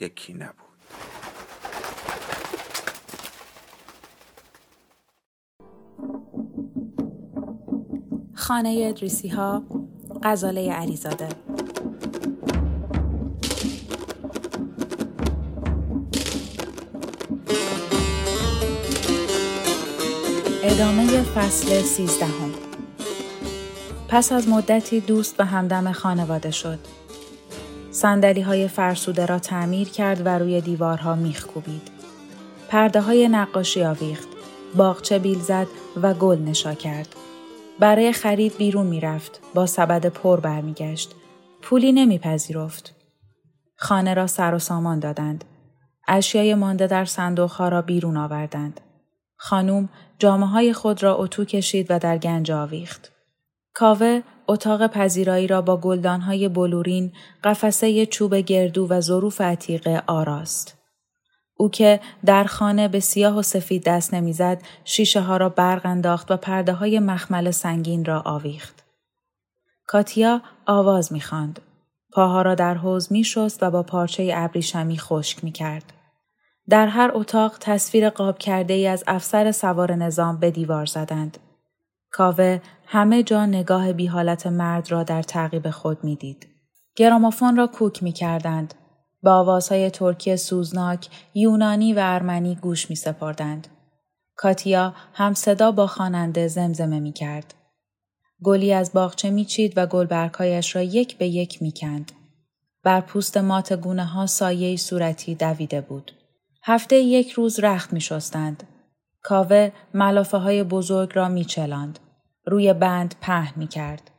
یکی نبود. خانه ادریسی ها غزاله علیزاده. ادامه فصل سیزدهم. پس از مدتی دوست و همدم خانواده شد. سندلی های فرسوده را تعمیر کرد و روی دیوارها میخ کوبید. پرده های نقاشی آویخت. باغچه بیل زد و گل نشا کرد. برای خرید بیرون می‌رفت. با سبد پر برمیگشت. پولی نمیپذیرفت. خانه را سر و سامان دادند. اشیای مانده در صندوقها را بیرون آوردند. خانوم جامعه های خود را اتو کشید و در گنج آویخت. کاوه اتاق پذیرایی را با گلدانهای بلورین، قفسه چوب گردو و ظروف عتیقه آراست. او که در خانه به سیاه و سفید دست نمی‌زد، شیشه ها را برق انداخت و پرده های مخمل سنگین را آویخت. کاتیا آواز می‌خواند. پاها را در حوز می شست و با پارچه ابریشمی خشک می کرد. در هر اتاق تصویر قاب کرده ای از افسر سوار نظام به دیوار زدند. کاوه همه جا نگاه بی حالت مرد را در تعقیب خود می‌دید. گرامافون را کوک می کردند. با آوازهای ترکی سوزناک، یونانی و ارمنی گوش می سپردند. کاتیا هم صدا با خواننده زمزمه می کرد. گلی از باغچه می چید و گلبرکایش را یک به یک می کند. بر پوست مات گونه ها سایه صورتی دویده بود. هفته یک روز رخت می شستند. کاوه ملافه های بزرگ را می چلاند. روی بند پهن می کرد.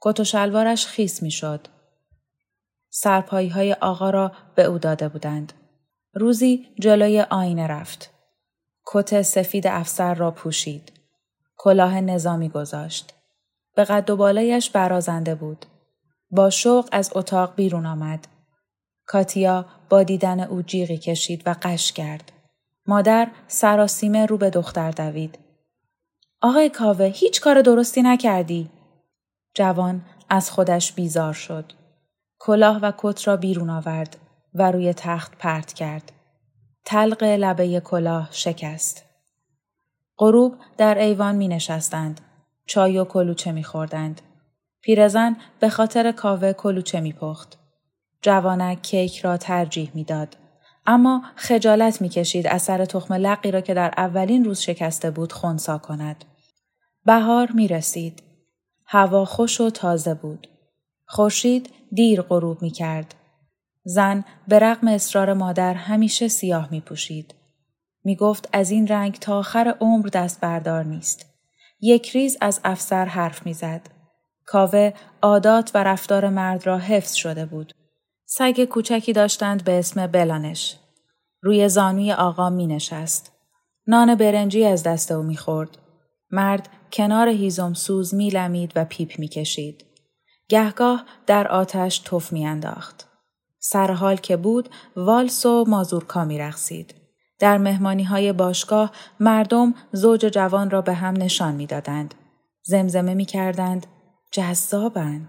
کت و شلوارش خیس می شد. سرپایی های آقا را به او داده بودند. روزی جلوی آینه رفت. کت سفید افسر را پوشید. کلاه نظامی گذاشت. به قد و بالایش برازنده بود. با شوق از اتاق بیرون آمد. کاتیا با دیدن او جیغی کشید و قش کرد. مادر سراسیمه رو به دختر دوید. آقای کاوه هیچ کار درستی نکردی. جوان از خودش بیزار شد. کلاه و کت را بیرون آورد و روی تخت پرت کرد. تلق لبه کلاه شکست. غروب در ایوان می نشستند. چای و کلوچه می خوردند. پیرزن به خاطر کاوه کلوچه می پخت. جوانک کیک را ترجیح می‌داد. اما خجالت می‌کشید از سر تخم لقی را که در اولین روز شکسته بود خونسا کند. بهار می رسید. هوا خوش و تازه بود. خورشید دیر غروب می کرد. زن به رغم اصرار مادر همیشه سیاه می پوشید. می گفت از این رنگ تا آخر عمر دست بردار نیست. یک ریز از افسر حرف می زد. کاوه عادات و رفتار مرد را حفظ شده بود. سگ کوچکی داشتند به اسم بلانش. روی زانوی آقا می نشست. نان برنجی از دست او می خورد. مرد کنار هیزم سوز می لمید و پیپ می کشید. گهگاه در آتش توف می انداخت. سر حال که بود والس و مازورکا می رخصید. در مهمانی های باشگاه مردم زوج جوان را به هم نشان می دادند. زمزمه می کردند جذابن.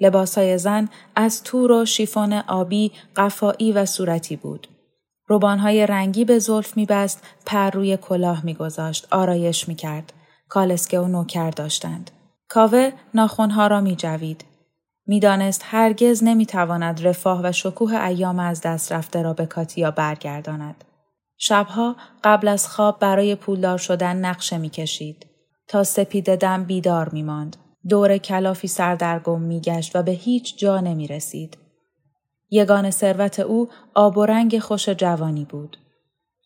لباسهای زن از تور و شیفون آبی، قفایی و صورتی بود. روبانهای رنگی به زلف میبست، پر روی کلاه میگذاشت، آرایش می‌کرد. کالسکه و نوکر داشتند. کاوه ناخونها را می جوید. می‌دانست هرگز نمی‌تواند رفاه و شکوه ایام از دست رفته را به کاتیا برگرداند. شبها قبل از خواب برای پولدار شدن نقشه می‌کشید. تا سپید دم بیدار می ماند. دور کلافی سردرگم میگشت و به هیچ جا نمی رسید. یگان ثروت او آب و رنگ خوش جوانی بود.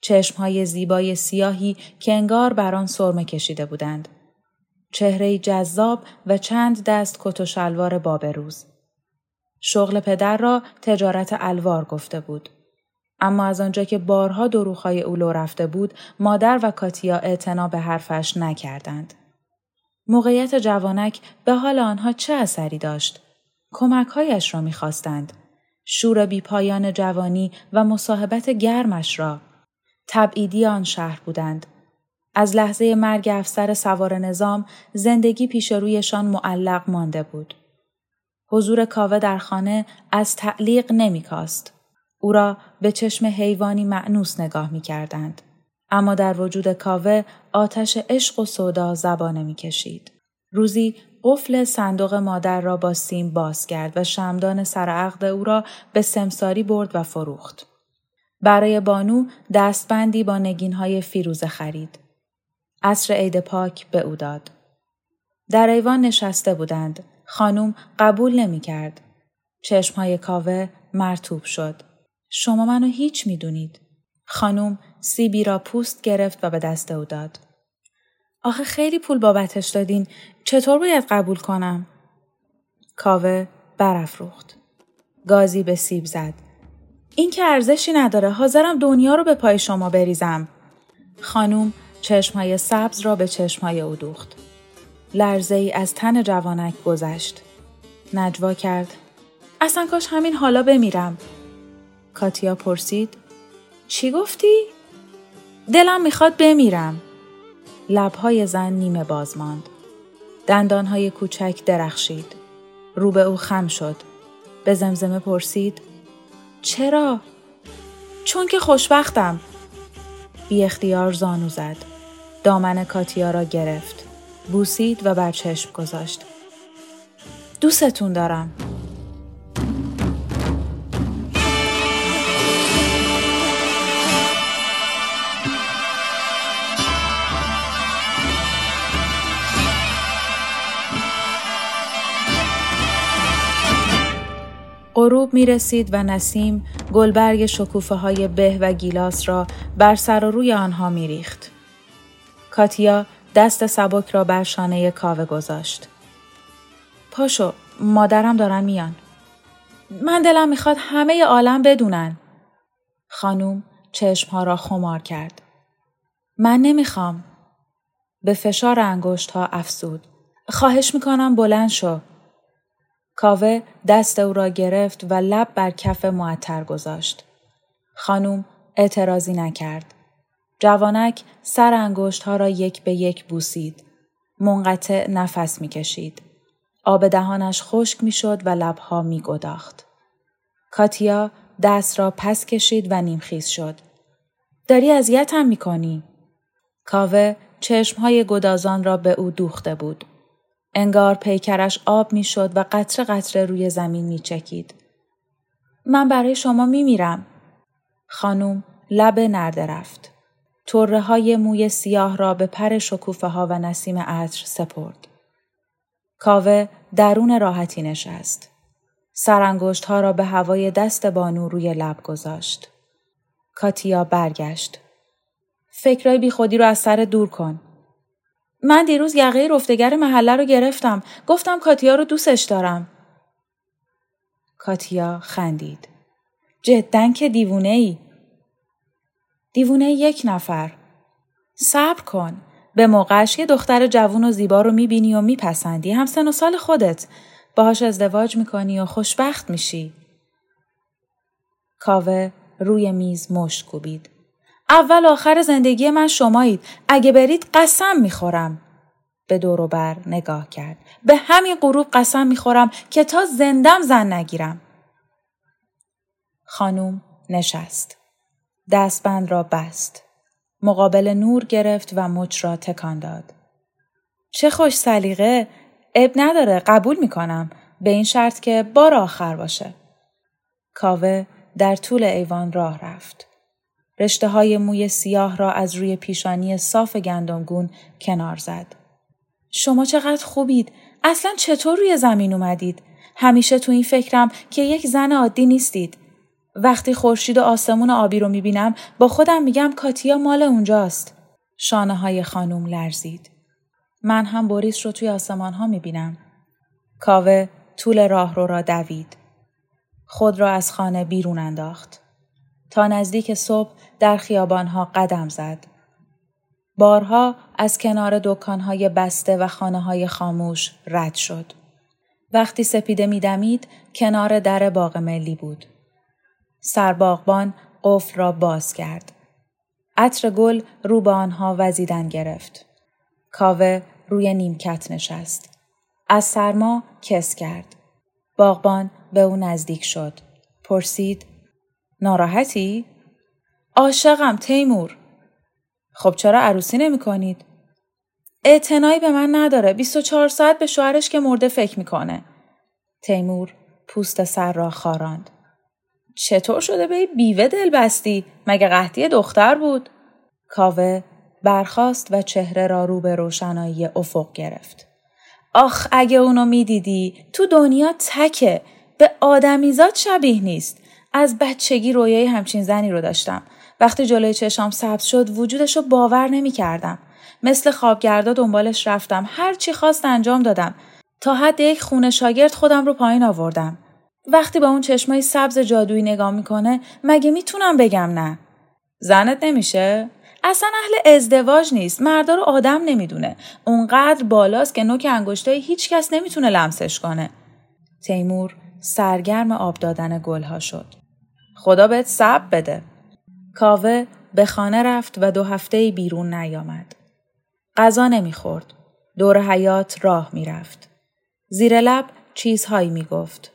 چشمهای زیبای سیاهی که انگار بر آن سرمه کشیده بودند. چهره جذاب و چند دست کت و شلوار بابروز. شغل پدر را تجارت الوار گفته بود. اما از آنجا که بارها دروخهای او لو رفته بود، مادر و کاتیا اعتنا به حرفش نکردند. موقعیت جوانک به حال آنها چه اثری داشت؟ کمکهایش را می‌خواستند. شور بیپایان جوانی و مصاحبت گرمش را. تبعیدی آن شهر بودند. از لحظه مرگ افسر سوار نظام زندگی پیش رویشان معلق مانده بود. حضور کاوه در خانه از تعلیق نمیکاست. او را به چشم حیوانی معنوس نگاه می کردند. اما در وجود کاوه آتش عشق و سودا زبانه می کشید. روزی قفل صندوق مادر را با سیم باز کرد و شمدان سرعقد او را به سمساری برد و فروخت. برای بانو دستبندی با نگینهای فیروزه خرید. عصر عید پاک به او داد. در ایوان نشسته بودند. خانوم قبول نمی کرد. چشمهای کاوه مرتوب شد. شما منو هیچ می‌دونید. خانوم سیبی را پوست گرفت و به دست او داد. آخه خیلی پول بابتش دادین. چطور باید قبول کنم؟ کاوه برافروخت. گازی به سیب زد. این که ارزشی نداره. حاضرم دنیا رو به پای شما بریزم. خانوم چشمهای سبز را به چشمهای او دوخت. لرزه ای از تن جوانک گذشت. نجوا کرد. اصلا کاش همین حالا بمیرم. کاتیا پرسید. چی گفتی؟ دلم می‌خواد بمیرم. لبهای زن نیمه باز ماند. دندانهای کوچک درخشید. رو به او خم شد. به زمزمه پرسید. چرا؟ چون که خوشبختم. بی اختیار زانو زد. دامن کاتیا را گرفت. بوسید و بر چشم گذاشت. دوستتون دارم. غروب می رسید و نسیم گلبرگ شکوفه های به و گیلاس را بر سر و روی آنها می ریخت. کاتیا دست سبک را بر شانه کاوه گذاشت. پاشو مادرم دارن میان. من دلم می‌خواد همه عالم بدونن. خانوم چشمها را خمار کرد. من نمی‌خوام. به فشار انگشت ها افسود. خواهش می‌کنم بلند شو. کاوه دست او را گرفت و لب بر کف معطر گذاشت. خانوم اعتراضی نکرد. جوانک سر انگشت ها را یک به یک بوسید. منقطع نفس می‌کشید. آب دهانش خشک می‌شد و لبها می گداخت. کاتیا دست را پس کشید و نیمخیز شد. داری اذیتم می‌کنی. کاوه چشمهای گدازان را به او دوخته بود. انگار پیکرش آب می‌شد و قطره قطره روی زمین میچکید. من برای شما میمیرم. خانوم لب نرده رفت. طره های موی سیاه را به پر شکوفه ها و نسیم عطر سپرد. کاوه درون راحتی نشست. سرانگشت ها را به هوای دست بانو روی لب گذاشت. کاتیا برگشت. فکرای بی خودی رو از سر دور کن. من دیروز یقه رفتگر محله رو گرفتم. گفتم کاتیا رو دوستش دارم. کاتیا خندید. جدا که دیوونه ای. دیوونه یک نفر. صبر کن. به موقعش یه دختر جوون و زیبا رو می‌بینی و میپسندی. هم سن و سال خودت. باهاش ازدواج می‌کنی و خوشبخت میشی. کاوه روی میز مشت کوبید. اول آخر زندگی من شمایید. اگه برید قسم می‌خورم. به دور بر نگاه کرد. به همین غروب قسم می‌خورم که تا زندم زن نگیرم. خانوم نشست. دستبند را بست. مقابل نور گرفت و مچ را تکان داد. چه خوش سلیقه اب نداره قبول می‌کنم به این شرط که بار آخر باشه. کاوه در طول ایوان راه رفت. رشته های موی سیاه را از روی پیشانی صاف گندمگون کنار زد. شما چقدر خوبید. اصلا چطور روی زمین اومدید؟ همیشه تو این فکرم که یک زن عادی نیستید. وقتی خورشید و آسمون آبی رو می‌بینم با خودم میگم کاتیا مال اونجاست. شانه های خانوم لرزید. من هم بوریس رو توی آسمان ها می بینم. کاوه طول راه رو را دوید. خود را از خانه بیرون انداخت. تا نزدیک صبح در خیابانها قدم زد. بارها از کنار دکانهای بسته و خانه خاموش رد شد. وقتی سپیده میدمید کنار در باغ ملی بود. سرباغبان قفل را باز کرد. عطر گل رو به آنها وزیدن گرفت. کاوه روی نیمکت نشست. از سرما کس کرد. باغبان به او نزدیک شد. پرسید ناراحتی؟ عاشقم تیمور. خب چرا عروسی نمی کنید؟ اعتنایی به من نداره. 24 ساعت به شوهرش که مرده فکر می‌کنه. تیمور پوست سر را خاراند. چطور شده به بیوه دل بستی؟ مگه قحطی دختر بود؟ کاوه برخاست و چهره را رو به روشنایی افق گرفت. آخ اگه اونو می‌دیدی تو دنیا تکه به آدمیزاد شبیه نیست از بچگی رویای همچین زنی رو داشتم وقتی جلوی چشام سبز شد وجودش رو باور نمی کردم. مثل خوابگردا دنبالش رفتم هر چی خواست انجام دادم. تا حد یک خونه شاگرد خودم رو پایین آوردم. وقتی با اون چشمای سبز جادویی نگاه می‌کنه مگه می‌تونم بگم نه؟ زنت نمیشه؟ اصلا اهل ازدواج نیست مردا رو آدم نمی‌دونه. اونقدر بالاست که نوک انگشتای هیچ کس نمی‌تونه لمسش کنه. تیمور سرگرم آب دادن گلها شد. خدا بهت صبر بده. کاوه به خانه رفت و دو هفته بیرون نیامد غذا نمی‌خورد دور حیات راه می‌رفت زیر لب چیزهایی می‌گفت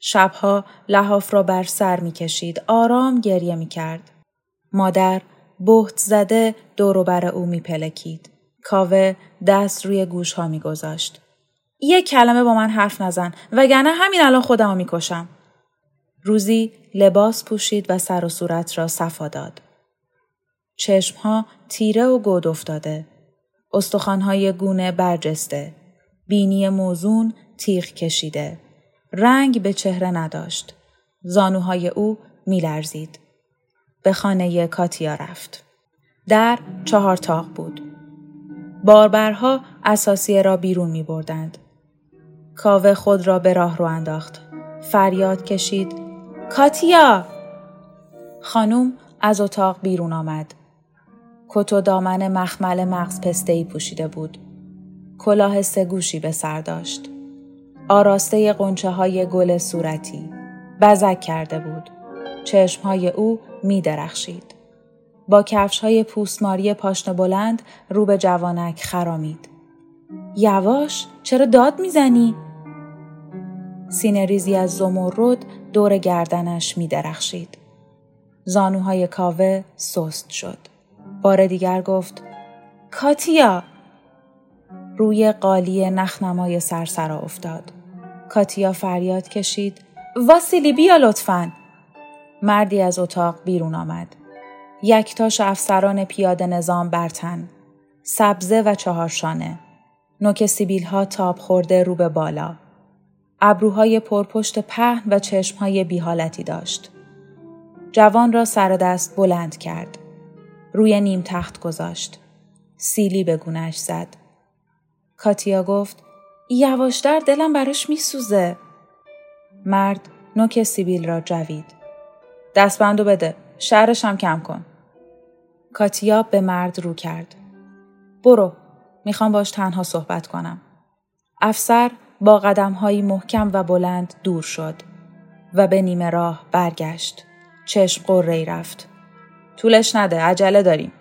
شبها لحاف را بر سر می‌کشید آرام گریه می‌کرد مادر بهت زده دور بر او میپلکید. کاوه دست روی گوش ها میگذاشت. یک کلمه با من حرف نزن وگرنه همین الان خودمو می‌کشم. روزی لباس پوشید و سر و صورت را صفا داد. چشمها تیره و گود افتاده. استخوانهای گونه برجسته. بینی موزون تیغ کشیده. رنگ به چهره نداشت. زانوهای او میلرزید. به خانه کاتیا رفت. در چهار تاق بود. باربرها اساسیه را بیرون می بردند. کاوه خود را به راه رو انداخت. فریاد کشید. کاتیا! خانوم از اتاق بیرون آمد. کت و دامن مخمل مغز پسته پوشیده بود. کلاه سگوشی به سر داشت. آراسته قنچه های گل صورتی. بزک کرده بود. چشمهای او می درخشید. با کفش های پوسماری پاشنه بلند رو به جوانک خرامید. یواش چرا داد می‌زنی؟ سینه ریزی از زمرد دور گردنش می درخشید. زانوهای کاوه سست شد. بار دیگر گفت کاتیا روی قالی نخنمای سرسرا افتاد. کاتیا فریاد کشید واسیلی بیا لطفاً. مردی از اتاق بیرون آمد. یکتاش افسران پیاده نظام برتن. سبزه و چهارشانه. نوک سیبیل ها تاب خورده رو به بالا. ابروهای پرپشت پهن و چشمهای بیحالتی داشت. جوان را سر دست بلند کرد. روی نیم تخت گذاشت. سیلی به گونش زد. کاتیا گفت یواشتر دلم براش میسوزه. مرد نوک سیبیل را جوید. دستبندو بده. شهرش هم کم کن. کاتیا به مرد رو کرد. برو. می‌خوام باش تنها صحبت کنم. افسر با قدمهایی محکم و بلند دور شد و به نیمه راه برگشت. چشم قره رفت. طولش نده. عجله داریم.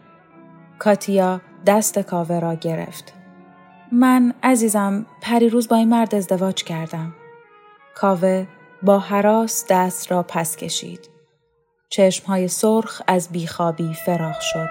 کاتیا دست کاوه را گرفت. من عزیزم پریروز با این مرد ازدواج کردم. کاوه با حراس دست را پس کشید. چشمهای سرخ از بیخوابی فراخ شد.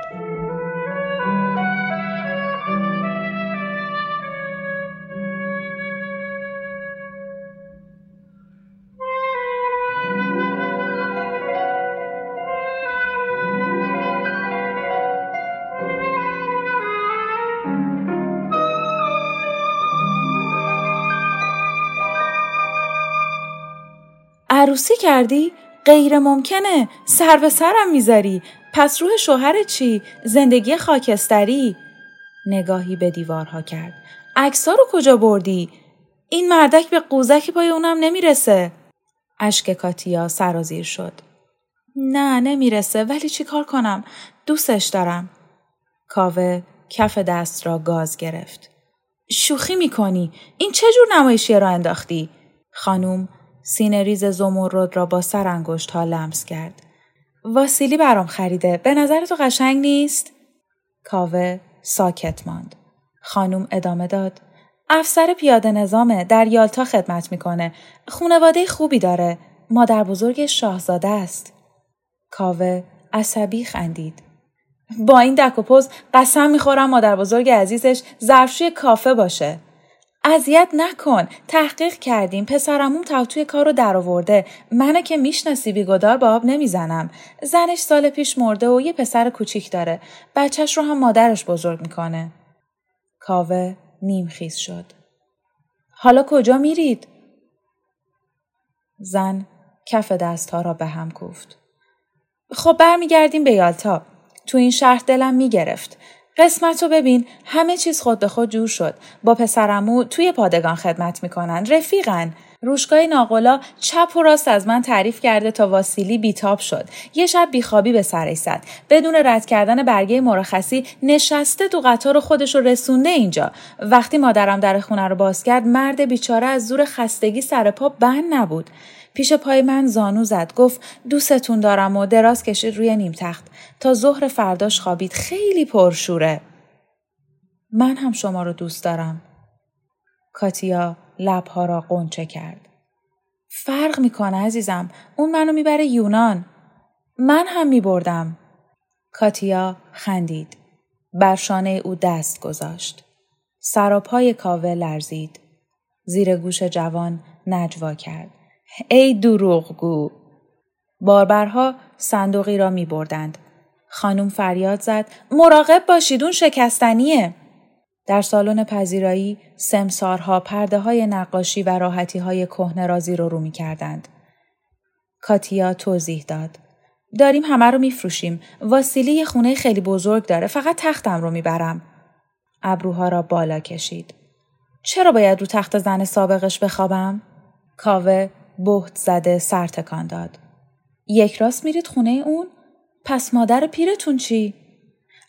عروسی کردی؟ غیر ممکنه سر به سرم می‌ذاری پس روح شوهر چی زندگی خاکستری نگاهی به دیوارها کرد. عکسا رو کجا بردی؟ این مردک به قوزک پای اونم نمی‌رسه. اشک کاتیا سرازیر شد. نه نمی‌رسه ولی چیکار کنم؟ دوستش دارم. کاوه کف دست را گاز گرفت. شوخی می‌کنی؟ این چه جور نمایشی را انداختی؟ خانوم سینه ریز زمرد را با سر انگشت ها لمس کرد. واسیلی برام خریده. به نظر تو قشنگ نیست؟ کاوه ساکت ماند. خانوم ادامه داد. افسر پیاده نظامه در یالتا خدمت می‌کنه. خونواده خوبی داره. مادر بزرگ شاهزاده است. کاوه عصبی خندید. با این دک و پوز قسم می‌خورم مادر بزرگ عزیزش ظرفشوی کافه باشه. اذیت نکن. تحقیق کردیم. پسرمون توی کار رو درآورده. منو که می‌شناسی بیگدار با آب نمی‌زنم. زنش سال پیش مرده و یه پسر کوچیک داره. بچهش رو هم مادرش بزرگ می‌کنه. کاوه نیم خیز شد. حالا کجا میرید؟ زن کف دستها را به هم کوفت. خب برمیگردیم به یالتا. تو این شهر دلم می‌گرفت. قسمت رو ببین. همه چیز خود به خود جور شد. با پسرمو توی پادگان خدمت می‌کنن. رفیقن. روشگاه ناقلا چپ و راست از من تعریف کرده تا واسیلی بیتاب شد. یه شب بیخوابی به سرش زد. بدون رد کردن برگه مرخصی نشسته تو قطار خودش رو رسونده اینجا. وقتی مادرم در خونه رو باز کرد مرد بیچاره از زور خستگی سر پا بند نبود. پیش پای من زانو زد. گفت دوستتون دارم و دراز کشید روی نیم تخت. تا ظهر فرداش خوابید. خیلی پرشوره. من هم شما رو دوست دارم. کاتیا لبها را قنچه کرد. فرق می‌کنه عزیزم. اون منو می‌بره یونان. من هم میبردم. کاتیا خندید. بر شانه او دست گذاشت. سراپای کاوه لرزید. زیر گوش جوان نجوا کرد. ای دروغگو باربرها صندوقی را می بردند. خانم فریاد زد مراقب باشید اون شکستنیه. در سالن پذیرایی سمسارها پرده های نقاشی و راحتی های کهنه رازی رو رو می کردند. کاتیا توضیح داد. داریم همه رو میفروشیم. واسیلی یه خونه خیلی بزرگ داره. فقط تختم رو می‌برم. ابروها را بالا کشید. چرا باید رو تخت زن سابقش بخوابم؟ کاوه بهت زده سر تکان داد. یک راست میرید خونه اون؟ پس مادر پیرتون چی؟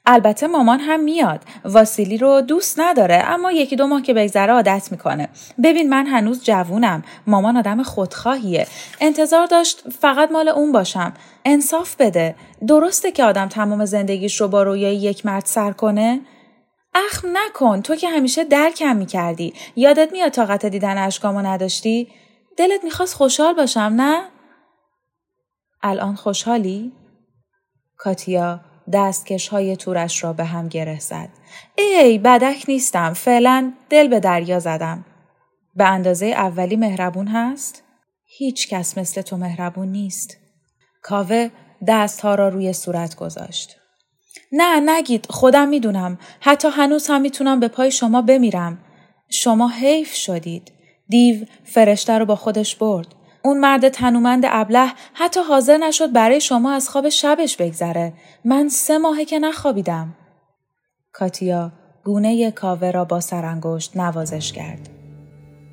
البته مامان هم میاد. واسیلی رو دوست نداره اما یکی دو ماه که بگذره عادت می‌کنه. ببین من هنوز جوونم. مامان آدم خودخواهیه. انتظار داشت فقط مال اون باشم. انصاف بده. درسته که آدم تمام زندگیش رو با رویای یک مرد سر کنه؟ اخم نکن تو که همیشه درکم می‌کردی. یادت میاد طاقت دیدن اشکامو نداشتی؟ دلت می‌خواست خوشحال باشم نه؟ الان خوشحالی؟ کاتیا دستکش های تورش را به هم گره زد. ای بدک نیستم. فعلا دل به دریا زدم. به اندازه اولی مهربون هست؟ هیچ کس مثل تو مهربون نیست. کاوه دستها را روی صورت گذاشت. نه نگید خودم می‌دونم. حتی هنوز هم می‌تونم به پای شما بمیرم. شما حیف شدید. دیو فرشته رو با خودش برد. اون مرد تنومند ابله حتی حاضر نشد برای شما از خواب شبش بگذره. من سه ماهه که نخوابیدم. کاتیا گونه کاوه را با سرانگشت نوازش کرد.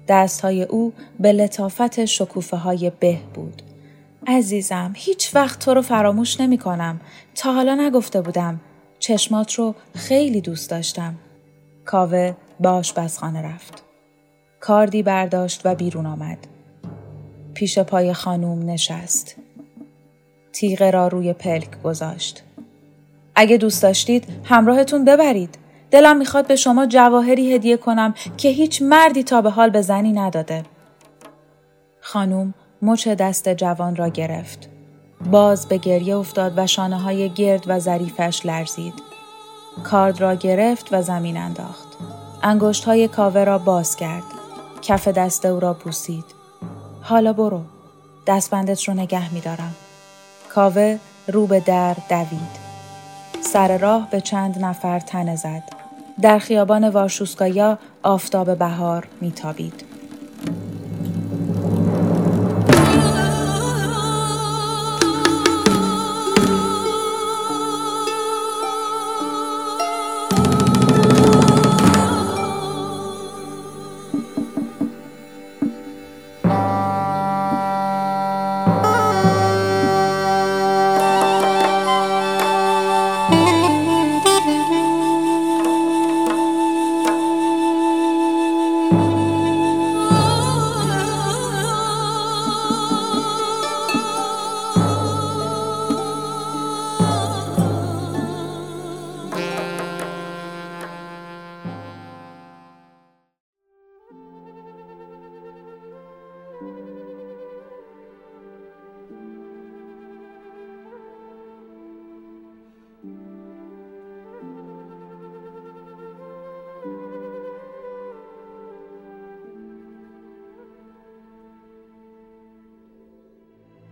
دستهای او به لطافت شکوفه های به بود. عزیزم هیچ وقت تو رو فراموش نمی کنم. تا حالا نگفته بودم. چشمات رو خیلی دوست داشتم. کاوه به آشپزخانه رفت. کاردی برداشت و بیرون آمد. پیش پای خانوم نشست. تیغه را روی پلک گذاشت. اگه دوست داشتید همراهتون ببرید. دلم می‌خواد به شما جواهری هدیه کنم که هیچ مردی تا به حال به زنی نداده. خانوم مچ دست جوان را گرفت. باز به گریه افتاد و شانه های گرد و ظریفش لرزید. کارد را گرفت و زمین انداخت. انگشت های کاوه را باز کرد. کف دست او را بوسید. حالا برو. دستبندت رو نگه میدارم. کاوه رو به در دوید. سر راه به چند نفر تنه زد. در خیابان وارشوسکایا آفتاب بهار میتابید.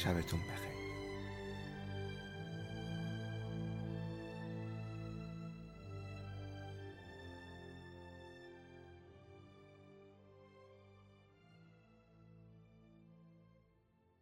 شبتون بخیر.